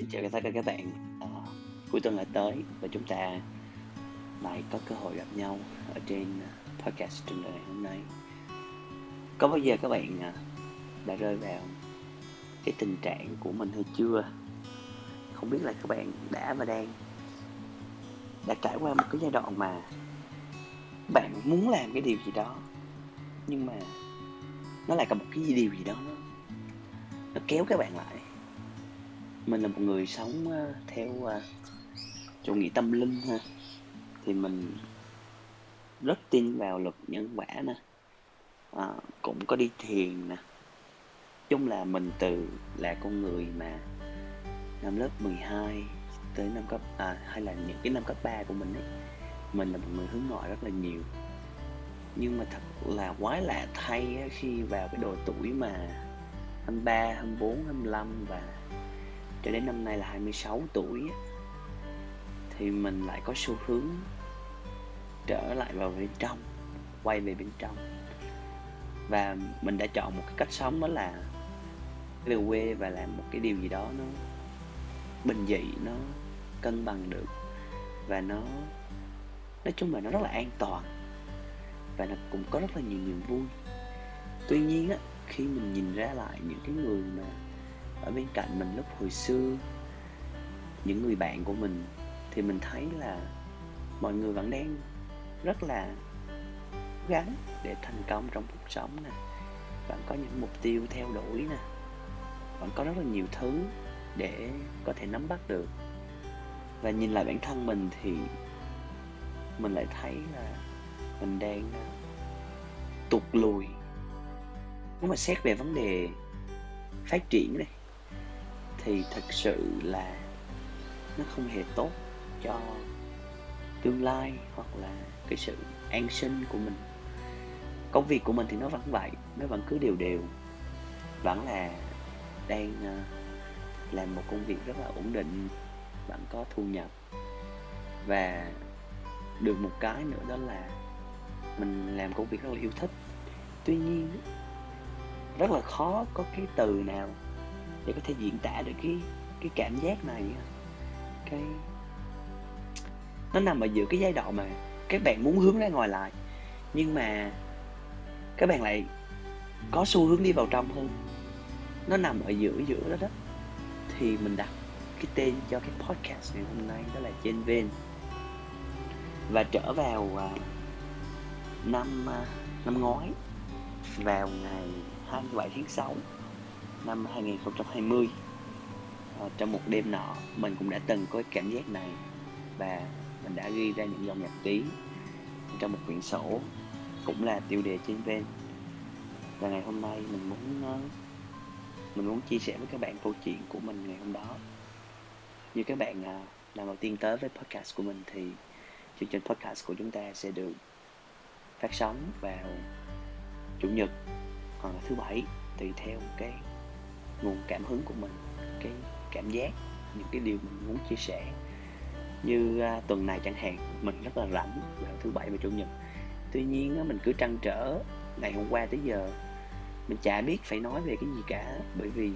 Xin chào tất cả các bạn. À, cuối tuần lại tới và chúng ta lại có cơ hội gặp nhau ở trên ờ, podcast trên ngày hôm nay. Có bao giờ các bạn ờ, đã rơi vào cái tình trạng của mình hay chưa? Không biết là các bạn đã và đang đã trải qua một cái giai đoạn mà bạn muốn làm cái điều gì đó nhưng mà nó lại có một cái điều gì đó nó, nó kéo các bạn lại mình là một người sống uh, theo uh, chủ nghĩa tâm linh ha. Thì mình rất tin vào luật nhân quả nè. À, cũng có đi thiền nè. Chung là mình từ là con người mà năm lớp 12 tới năm cấp à, hay là những cái năm cấp 3 của mình ấy mình là một người hướng ngoại rất là nhiều. Nhưng mà thật là quái lạ thay khi vào cái độ tuổi mà 23, 24, 25 và cho đến năm nay là 26 tuổi thì mình lại có xu hướng trở lại vào bên trong, quay về bên trong. Và mình đã chọn một cái cách sống đó là về quê và làm một cái điều gì đó nó bình dị, nó cân bằng được. Và nó, nói chung là nó rất là an toàn và nó cũng có rất là nhiều niềm vui. Tuy nhiên á, khi mình nhìn ra lại những cái người mà ở bên cạnh mình lúc hồi xưa, những người bạn của mình, thì mình thấy là mọi người vẫn đang rất là cố gắng để thành công trong cuộc sống nè. Vẫn có những mục tiêu theo đuổi nè. Vẫn có rất là nhiều thứ để có thể nắm bắt được. Và nhìn lại bản thân mình thì mình lại thấy là mình đang tụt lùi. Nếu mà xét về vấn đề phát triển này thì thật sự là nó không hề tốt cho tương lai hoặc là cái sự an sinh của mình. Công việc của mình thì nó vẫn vậy, nó vẫn cứ đều đều, vẫn là đang ờ, làm một công việc rất là ổn định, vẫn có thu nhập. Và được một cái nữa đó là mình làm công việc rất là yêu thích. Tuy nhiên, rất là khó có cái từ nào để có thể diễn tả được cái cái cảm giác này. Cái nó nằm ở giữa cái giai đoạn mà các bạn muốn hướng ra ngoài lại nhưng mà các bạn lại có xu hướng đi vào trong hơn. Nó nằm ở giữa giữa đó đó. Thì mình đặt cái tên cho cái podcast ngày hôm nay đó là trên ven và trở vào uh, năm uh, năm ngoái vào ngày 27 tháng 6 năm 2020 à, ờ, trong một đêm nọ mình cũng đã từng có cái cảm giác này và mình đã ghi ra những dòng nhật ký trong một quyển sổ cũng là tiêu đề trên bên. Và ngày hôm nay mình muốn ờ, mình muốn chia sẻ với các bạn câu chuyện của mình ngày hôm đó. Như các bạn ờ, lần đầu tiên tới với podcast của mình thì chương trình podcast của chúng ta sẽ được phát sóng vào chủ nhật hoặc là thứ bảy tùy theo cái nguồn cảm hứng của mình cái cảm giác những cái điều mình muốn chia sẻ. Như uh, tuần này chẳng hạn mình rất là rảnh vào thứ bảy và chủ nhật. Tuy nhiên uh, mình cứ trăn trở ngày hôm qua tới giờ mình chả biết phải nói về cái gì cả. Bởi vì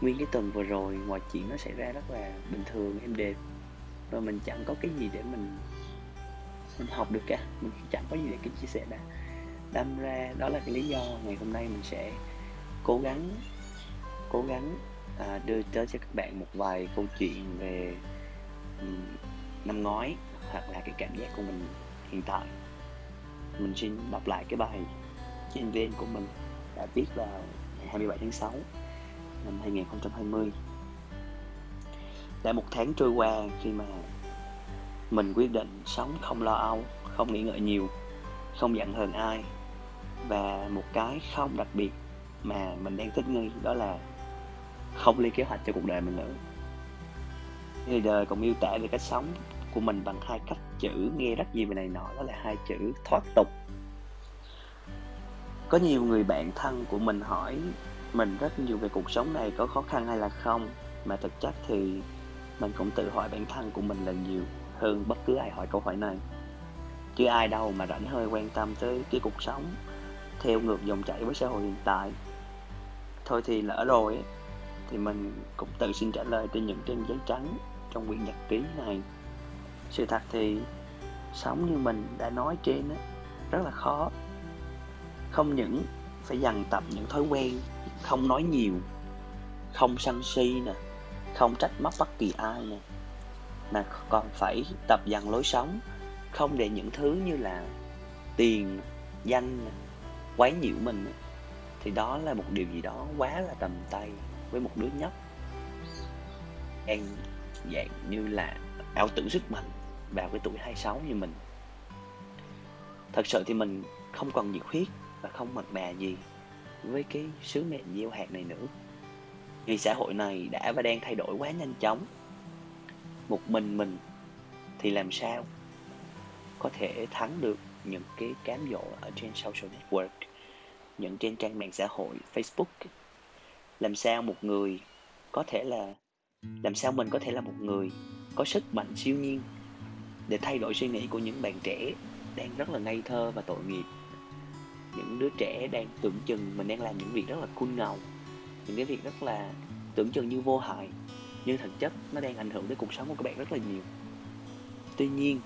nguyên cái tuần vừa rồi mọi chuyện nó xảy ra rất là bình thường em đẹp và mình chẳng có cái gì để mình mình học được cả. Mình chẳng có gì để cái chia sẻ đã đâm ra đó là cái lý do ngày hôm nay mình sẽ cố gắng cố gắng à, đưa tới cho các bạn một vài câu chuyện về um, năm ngoái hoặc là cái cảm giác của mình hiện tại. Mình xin đọc lại cái bài trên VN của mình đã viết vào ngày 27 tháng 6 năm 2020 đã một tháng trôi qua khi mà mình quyết định sống không lo âu không nghĩ ngợi nhiều không giận hờn ai. Và một cái không đặc biệt mà mình đang thích nghi đó là không lên kế hoạch cho cuộc đời mình nữa. Người đời còn miêu tả về cách sống của mình bằng hai cách chữ. Nghe rất nhiều về này nọ, đó là hai chữ thoát tục. Có nhiều người bạn thân của mình hỏi mình rất nhiều về cuộc sống này, có khó khăn hay là không. Mà thực chất thì mình cũng tự hỏi bản thân của mình là nhiều hơn bất cứ ai hỏi câu hỏi này. Chứ ai đâu mà rảnh hơi quan tâm tới cái cuộc sống theo ngược dòng chảy với xã hội hiện tại. Thôi thì lỡ rồi thì mình cũng tự xin trả lời trên những trang giấy trắng trong quyển nhật ký này. Sự thật thì, sống như mình đã nói trên đó rất là khó. Không những phải dằn tập những thói quen, không nói nhiều, không sân si nè, không trách móc bất kỳ ai nè, mà còn phải tập dần lối sống, không để những thứ như là tiền, danh quấy nhiễu mình thì đó là một điều gì đó quá là tầm tay với một đứa nhóc. Đang dạng như là ảo tưởng sức mạnh vào cái tuổi 26 như mình. Thật sự thì mình không còn nhiệt huyết và không mặn mà gì với cái sứ mệnh gieo hạt này nữa. Vì xã hội này đã và đang thay đổi quá nhanh chóng. Một mình mình thì làm sao có thể thắng được những cái cám dỗ ở trên social network, những trên trang mạng xã hội facebook làm sao một người có thể là, làm sao mình có thể là một người có sức mạnh siêu nhiên để thay đổi suy nghĩ của những bạn trẻ đang rất là ngây thơ và tội nghiệp? Những đứa trẻ đang tưởng chừng mình đang làm những việc rất là cool ngầu, những cái việc rất là tưởng chừng như vô hại, nhưng thực chất nó đang ảnh hưởng tới cuộc sống của các bạn rất là nhiều. Tuy nhiên,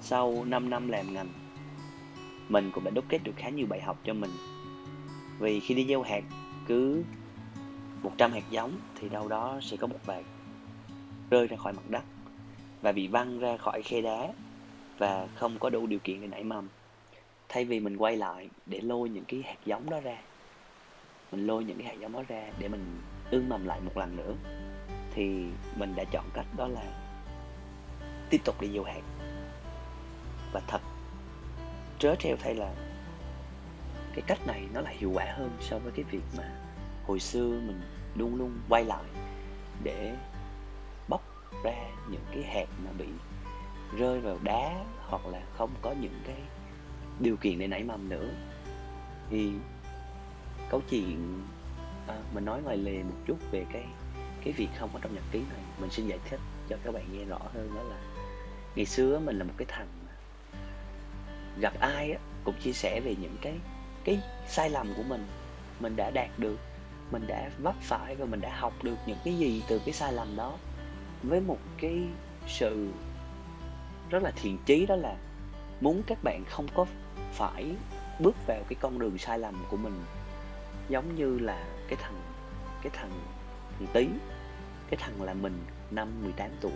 sau 5 năm làm ngành, mình cũng đã đúc kết được khá nhiều bài học cho mình. Vì khi đi gieo hạt, cứ 100 hạt giống thì đâu đó sẽ có một vài rơi ra khỏi mặt đất và bị văng ra khỏi khe đá và không có đủ điều kiện để nảy mầm. Thay vì mình quay lại để lôi những cái hạt giống đó ra, mình lôi những cái hạt giống đó ra để mình ương mầm lại một lần nữa, thì mình đã chọn cách đó là tiếp tục đi gieo hạt. Và thật, trớ treo thay là cái cách này nó lại hiệu quả hơn so với cái việc mà hồi xưa mình luôn luôn quay lại để bóc ra những cái hạt mà bị rơi vào đá hoặc là không có những cái điều kiện để nảy mầm nữa. Thì câu chuyện à, mình nói ngoài lề một chút về cái cái việc không có trong nhật ký này mình xin giải thích cho các bạn nghe rõ hơn đó là ngày xưa mình là một cái thằng gặp ai cũng chia sẻ về những cái cái sai lầm của mình mình đã đạt được mình đã vấp phải và mình đã học được những cái gì từ cái sai lầm đó. Với một cái sự rất là thiện chí đó là muốn các bạn không có phải bước vào cái con đường sai lầm của mình giống như là cái thằng cái thằng thằng tí cái thằng là mình năm 18 tuổi.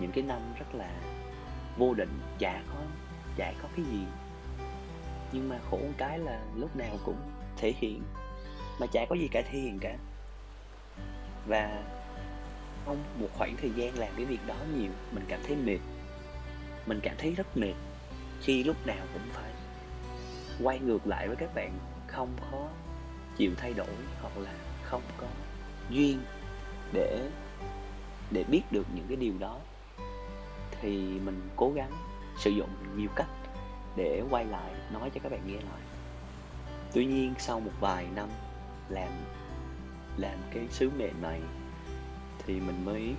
Những cái năm rất là vô định, chả có chả có cái gì. Nhưng mà khổ cái là lúc nào cũng thể hiện mà chả có gì cả thiện cả. Và trong một khoảng thời gian làm cái việc đó nhiều, mình cảm thấy mệt. Mình cảm thấy rất mệt, khi lúc nào cũng phải quay ngược lại với các bạn, không có chịu thay đổi hoặc là không có duyên để để biết được những cái điều đó, thì mình cố gắng sử dụng nhiều cách để quay lại nói cho các bạn nghe lại. Tuy nhiên, sau một vài năm làm làm cái sứ mệnh này, thì mình mới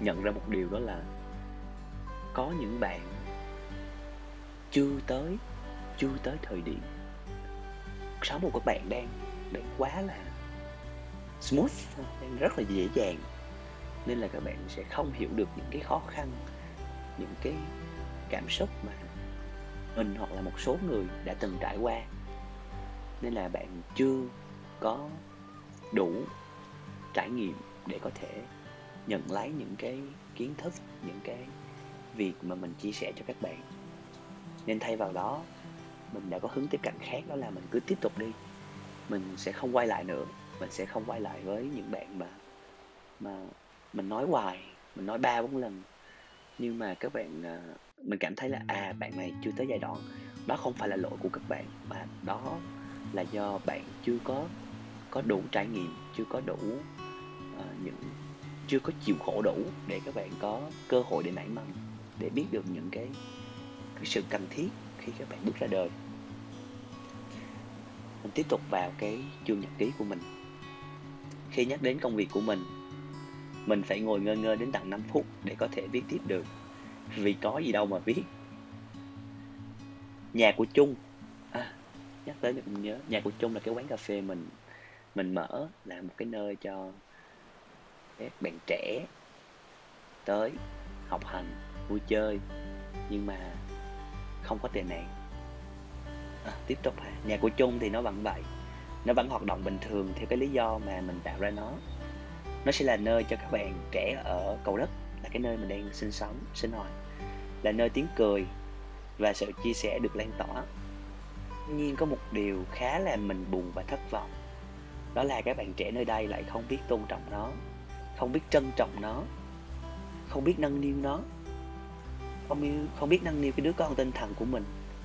nhận ra một điều đó là có những bạn chưa tới chưa tới thời điểm. Sống của các bạn đang đang quá là smooth, đang rất là dễ dàng. Nên là các bạn sẽ không hiểu được những cái khó khăn, những cái cảm xúc mà mình hoặc là một số người đã từng trải qua. Nên là bạn chưa có đủ trải nghiệm để có thể nhận lấy những cái kiến thức, những cái việc mà mình chia sẻ cho các bạn. Nên thay vào đó, mình đã có hướng tiếp cận khác, đó là mình cứ tiếp tục đi. Mình sẽ không quay lại nữa. Mình sẽ không quay lại với những bạn mà mà mình nói hoài, mình nói ba bốn lần. Nhưng mà các bạn à, mình cảm thấy là à bạn này chưa tới giai đoạn. Đó không phải là lỗi của các bạn, mà đó là do bạn chưa có có đủ trải nghiệm chưa có đủ uh, những chưa có chịu khổ đủ để các bạn có cơ hội để nảy mầm để biết được những cái, cái sự cần thiết khi các bạn bước ra đời. Mình tiếp tục vào cái chương nhật ký của mình. Khi nhắc đến công việc của mình mình phải ngồi ngơ ngơ đến tận 5 phút để có thể viết tiếp được. Vì có gì đâu mà viết. Nhà của Chung, à, nhắc tới mình nhớ nhà của Chung là cái quán cà phê mình mình mở là một cái nơi cho các bạn trẻ tới học hành vui chơi nhưng mà không có tệ nạn à, tiếp tục ha. Nhà của chung thì nó vẫn vậy. Nó vẫn hoạt động bình thường theo cái lý do mà mình tạo ra nó. Nó sẽ là nơi cho các bạn trẻ ở cầu đất là cái nơi mình đang sinh sống sinh hoạt. Là nơi tiếng cười và sự chia sẻ được lan tỏa. Nhiên có một điều khá là mình buồn và thất vọng đó là các bạn trẻ nơi đây lại không biết tôn trọng nó không biết trân trọng nó không biết nâng niu nó không biết, không biết nâng niu cái đứa con tinh thần của mình.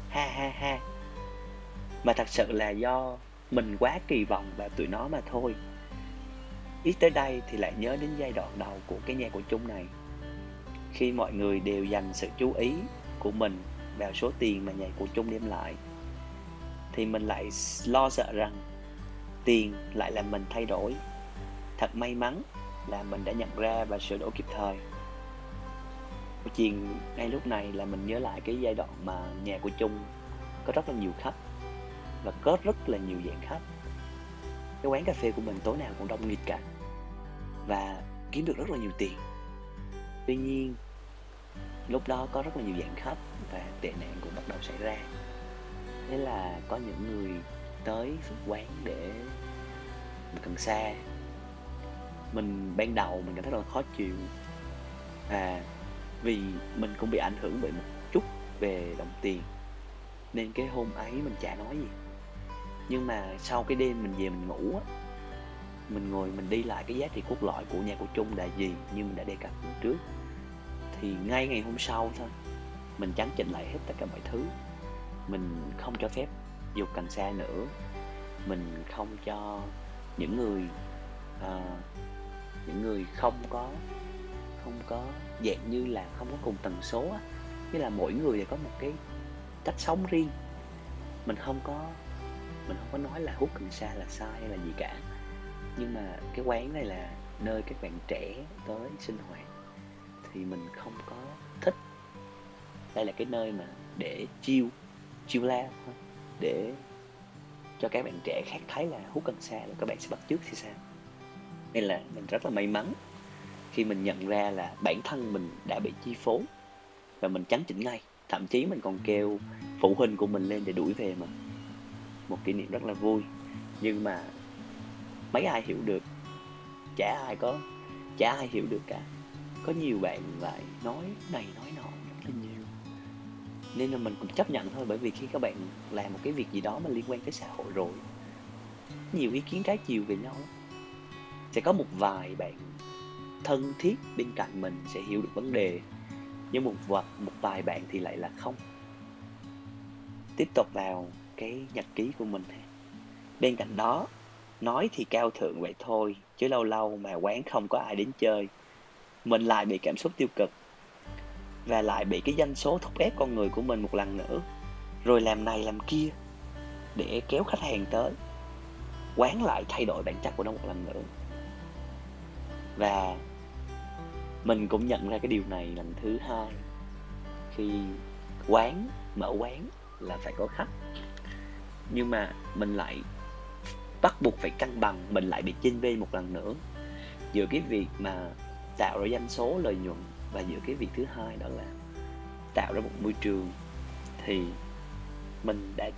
Ha ha ha. Mà thật sự là do mình quá kỳ vọng vào tụi nó mà thôi. Ít tới đây thì lại nhớ đến giai đoạn đầu của cái nhà của chung này. Khi mọi người đều dành sự chú ý của mình vào số tiền mà nhà của chung đem lại thì mình lại lo sợ rằng tiền lại làm mình thay đổi. Thật may mắn là mình đã nhận ra và sửa đổi kịp thời. Câu chuyện ngay lúc này là mình nhớ lại cái giai đoạn mà nhà của chung có rất là nhiều khách và có rất là nhiều dạng khách. Cái quán cà phê của mình tối nào cũng đông nghịt cả và kiếm được rất là nhiều tiền. Tuy nhiên, lúc đó có rất là nhiều dạng khách và tệ nạn cũng bắt đầu xảy ra. Thế là có những người tới quán để mình cần xa mình, ban đầu mình cảm thấy rất là khó chịu. À vì mình cũng bị ảnh hưởng bởi một chút về đồng tiền, nên cái hôm ấy mình chả nói gì. Nhưng mà sau cái đêm mình về mình ngủ á, mình ngồi mình đi lại cái giá trị cốt lõi của nhà của chung là gì như mình đã đề cập trước. Thì ngay ngày hôm sau thôi, mình chấn chỉnh lại hết tất cả mọi thứ. Mình không cho phép dục cần xa nữa. Mình không cho những người uh, những người không có không có dạng như là không có cùng tần số á. Như là mỗi người đều có một cái cách sống riêng. Mình không có mình không có nói là hút cần sa là sai hay là gì cả. Nhưng mà cái quán này là nơi các bạn trẻ tới sinh hoạt thì mình không có thích. Đây là cái nơi mà để chiêu chiêu lao để cho các bạn trẻ khác thấy là hút cần sa là các bạn sẽ bắt chước thì sao? Nên là mình rất là may mắn khi mình nhận ra là bản thân mình đã bị chi phối và mình chấn chỉnh ngay. Thậm chí mình còn kêu phụ huynh của mình lên để đuổi về mà. Một kỷ niệm rất là vui. Nhưng mà mấy ai hiểu được? Chả ai có, chả ai hiểu được cả. Có nhiều bạn lại nói này nói nọ rất là nhiều nên là mình cũng chấp nhận thôi, bởi vì khi các bạn làm một cái việc gì đó mà liên quan tới xã hội rồi, nhiều ý kiến trái chiều về nhau sẽ có một vài bạn thân thiết bên cạnh mình sẽ hiểu được vấn đề, nhưng một vật một vài bạn thì lại là không. Tiếp tục vào cái nhật ký của mình bên cạnh đó, nói thì cao thượng vậy thôi, chứ lâu lâu mà quán không có ai đến chơi, mình lại bị cảm xúc tiêu cực và lại bị cái danh số thúc ép con người của mình một lần nữa. Rồi làm này làm kia để kéo khách hàng tới, quán lại thay đổi bản chất của nó một lần nữa. Và mình cũng nhận ra cái điều này lần thứ hai. Khi quán, mở quán là phải có khách. Nhưng mà mình lại bắt buộc phải cân bằng, mình lại bị chênh vê một lần nữa. Giữa cái việc mà tạo ra doanh số, lợi nhuận và giữa cái việc thứ hai đó là tạo ra một môi trường thì mình đã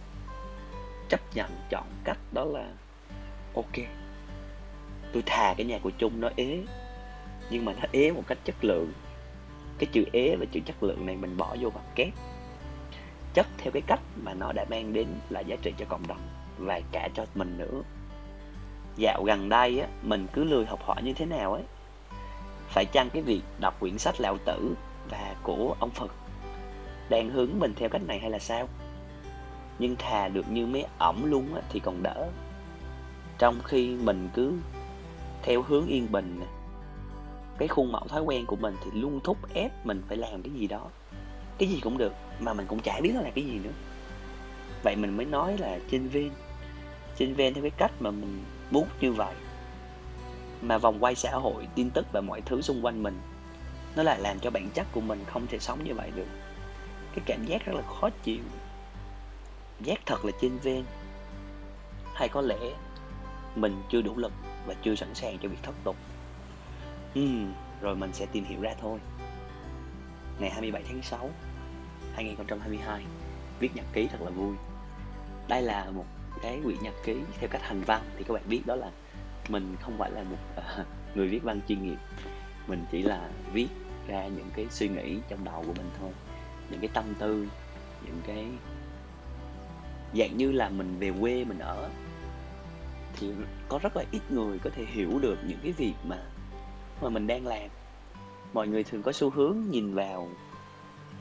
chấp nhận chọn cách đó là, ok, tôi thà cái nhà của chung nó ế, nhưng mà nó ế một cách chất lượng. Cái chữ ế và chữ chất lượng này mình bỏ vô bằng kép. Chất theo cái cách mà nó đã mang đến là giá trị cho cộng đồng và cả cho mình nữa. Dạo gần đây á, mình cứ lười học hỏi như thế nào ấy phải chăng cái việc đọc quyển sách lão tử và của ông phật đang hướng mình theo cách này hay là sao? Nhưng thà được như mấy ổng luôn á thì còn đỡ. Trong khi mình cứ theo hướng yên bình cái khuôn mẫu thói quen của mình thì luôn thúc ép mình phải làm cái gì đó. Cái gì cũng được mà mình cũng chả biết nó là cái gì nữa. Vậy mình mới nói là trên viên, trên viên theo cái cách mà mình muốn như vậy mà vòng quay xã hội tin tức và mọi thứ xung quanh mình nó lại làm cho bản chất của mình không thể sống như vậy được cái cảm giác rất là khó chịu giác thật là trên ven hay có lẽ mình chưa đủ lực và chưa sẵn sàng cho việc thất tục Ừm, rồi mình sẽ tìm hiểu ra thôi. Ngày 27 tháng 6, 2022, viết nhật ký thật là vui. Đây là một cái quyển nhật ký theo cách hành văn thì các bạn biết đó là mình không phải là một uh, người viết văn chuyên nghiệp. Mình chỉ là viết ra những cái suy nghĩ trong đầu của mình thôi, những cái tâm tư, những cái dạng như là mình về quê mình ở. Thì có rất là ít người có thể hiểu được những cái việc mà mà mình đang làm. Mọi người thường có xu hướng nhìn vào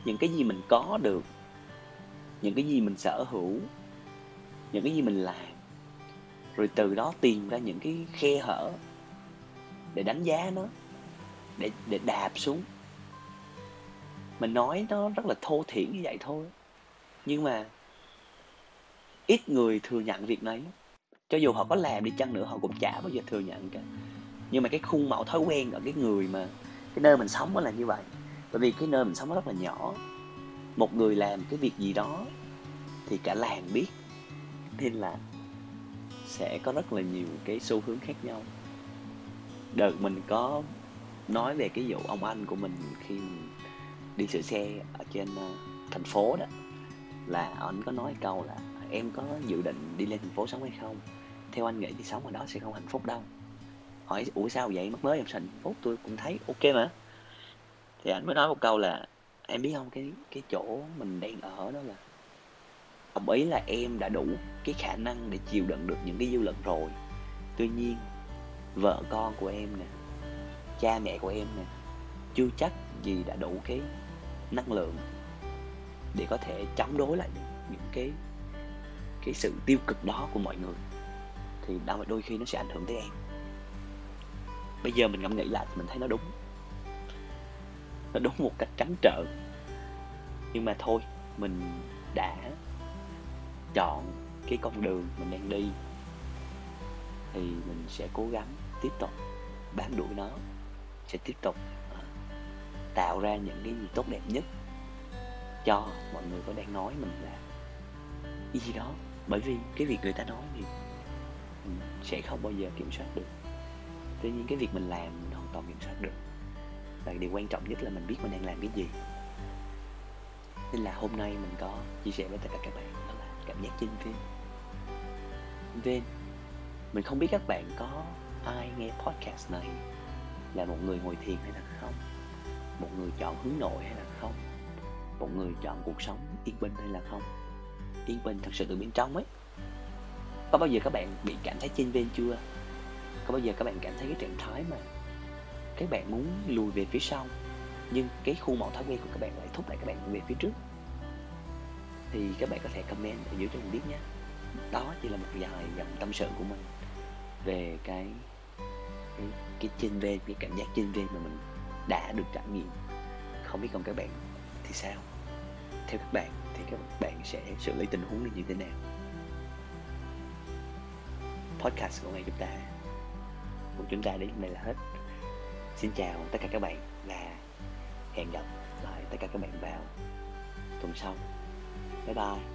những cái gì mình có được những cái gì mình sở hữu những cái gì mình làm rồi từ đó tìm ra những cái khe hở để đánh giá nó, để để đạp xuống. Mình nói nó rất là thô thiển như vậy thôi. Nhưng mà ít người thừa nhận việc này. Cho dù họ có làm đi chăng nữa, họ cũng chả bao giờ thừa nhận cả. Nhưng mà cái khuôn mẫu thói quen ở cái người mà cái nơi mình sống nó là như vậy. Bởi vì cái nơi mình sống nó rất là nhỏ. Một người làm cái việc gì đó thì cả làng biết. Nên là sẽ có rất là nhiều cái xu hướng khác nhau. Đợt mình có nói về cái vụ ông anh của mình khi đi sửa xe ở trên ờ, thành phố đó, là anh có nói câu là em có dự định đi lên thành phố sống hay không? Theo anh nghĩ thì sống ở đó sẽ không hạnh phúc đâu. Hỏi, ủa sao vậy? Mất mới em hạnh phúc? Tôi cũng thấy ok mà. Thì anh mới nói một câu là em biết không? Cái cái chỗ mình đang ở đó là đồng ý là em đã đủ cái khả năng để chịu đựng được những cái dư luận rồi. Tuy nhiên vợ con của em nè cha mẹ của em nè chưa chắc gì đã đủ cái năng lượng để có thể chống đối lại những, những cái cái sự tiêu cực đó của mọi người. Thì đôi khi nó sẽ ảnh hưởng tới em. Bây giờ mình ngẫm nghĩ lại thì mình thấy nó đúng. Nó đúng một cách trắng trợn. Nhưng mà thôi mình đã chọn cái con đường mình đang đi, thì mình sẽ cố gắng tiếp tục bám đuổi nó, sẽ tiếp tục ờ, tạo ra những cái gì tốt đẹp nhất cho mọi người có đang nói mình là cái gì đó. Bởi vì cái việc người ta nói thì mình sẽ không bao giờ kiểm soát được. Tuy nhiên cái việc mình làm mình hoàn toàn kiểm soát được. Và điều quan trọng nhất là mình biết mình đang làm cái gì. Nên là hôm nay mình có chia sẻ với tất cả các bạn cảm giác chinh viên viên mình không biết các bạn có ai nghe podcast này là một người ngồi thiền hay là không? Một người chọn hướng nội hay là không? Một người chọn cuộc sống yên bình hay là không? Yên bình thật sự từ bên trong ấy. Có bao giờ các bạn bị cảm thấy trên vênh chưa? Có bao giờ các bạn cảm thấy cái trạng thái mà các bạn muốn lùi về phía sau, nhưng cái khuôn mẫu thói quen của các bạn lại thúc đẩy các bạn về phía trước? Thì các bạn có thể comment ở dưới cho mình biết nhé. Đó chỉ là một vài dòng tâm sự của mình về cái cái, cái trên vênh cái cảm giác trên về mà mình đã được trải nghiệm. Không biết còn các bạn thì sao? Theo các bạn thì các bạn sẽ xử lý tình huống này như thế nào? Podcast của ngày chúng ta của chúng ta đến đây là hết. Xin chào tất cả các bạn và hẹn gặp lại tất cả các bạn vào tuần sau. 拜拜。